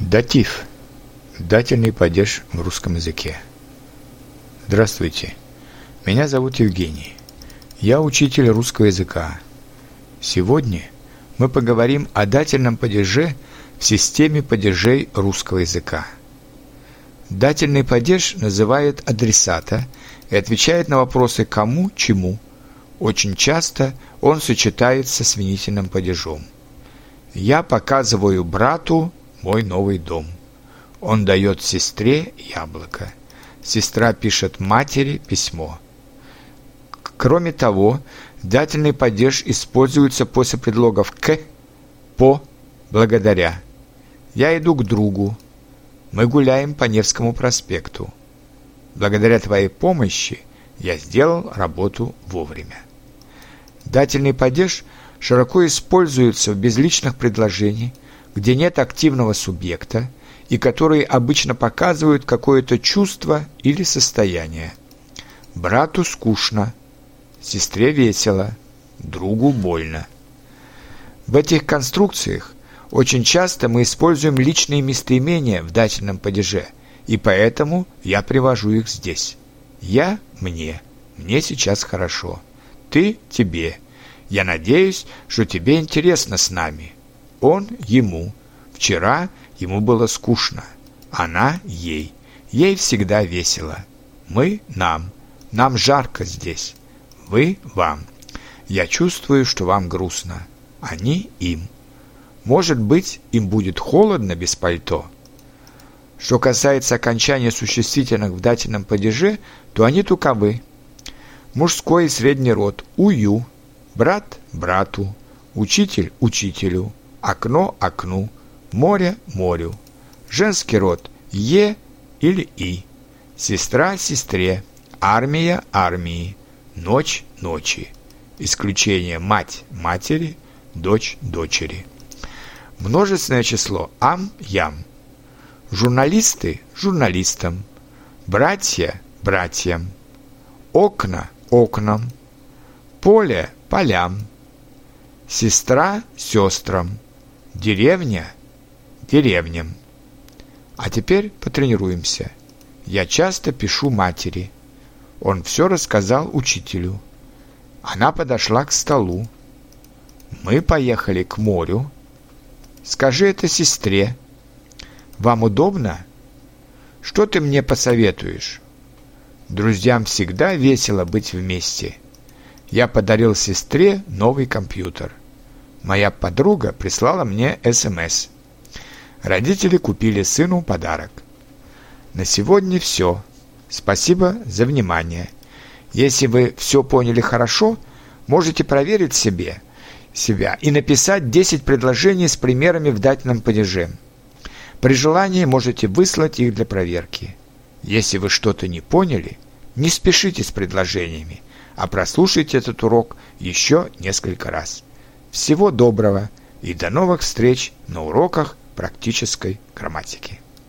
Датив. Дательный падеж в русском языке. Здравствуйте. Меня зовут Евгений. Я учитель русского языка. Сегодня мы поговорим о дательном падеже в системе падежей русского языка. Дательный падеж называет адресата и отвечает на вопросы «кому», «чему». Очень часто он сочетается с винительным падежом. Я показываю брату мой новый дом. Он дает сестре яблоко. Сестра пишет матери письмо. Кроме того, дательный падеж используется после предлогов «к», «по», «благодаря». Я иду к другу. Мы гуляем по Невскому проспекту. Благодаря твоей помощи я сделал работу вовремя. Дательный падеж широко используется в безличных предложениях, где нет активного субъекта и которые обычно показывают какое-то чувство или состояние. Брату скучно, сестре весело, другу больно. В этих конструкциях очень часто мы используем личные местоимения в дательном падеже, и поэтому я привожу их здесь. Я – мне, мне сейчас хорошо. Ты – тебе. Я надеюсь, что тебе интересно с нами – он ему. Вчера ему было скучно. Она ей. Ей всегда весело. Мы нам. Нам жарко здесь. Вы вам. Я чувствую, что вам грустно. Они им. Может быть, им будет холодно без пальто. Что касается окончания существительных в дательном падеже, то они туковы. Мужской и средний род – ую, брат – брату, учитель – учителю, окно – окну, море – морю. Женский род – е или и. Сестра – сестре, армия – армии, ночь – ночи. Исключение мать – матери, дочь – дочери. Множественное число – ам – ям. Журналисты – журналистам. Братья – братьям. Окна – окнам. Поле – полям. Сестра – сестрам Деревня деревням. А теперь потренируемся. Я часто пишу матери. Он все рассказал учителю. Она подошла к столу. Мы поехали к морю. Скажи это сестре. Вам удобно? Что ты мне посоветуешь? Друзьям всегда весело быть вместе. Я подарил сестре новый компьютер. Моя подруга прислала мне СМС. Родители купили сыну подарок. На сегодня все. Спасибо за внимание. Если вы все поняли хорошо, можете проверить себе себя и написать 10 предложений с примерами в дательном падеже. При желании можете выслать их для проверки. Если вы что-то не поняли, не спешите с предложениями, а прослушайте этот урок еще несколько раз. Всего доброго и до новых встреч на уроках практической грамматики.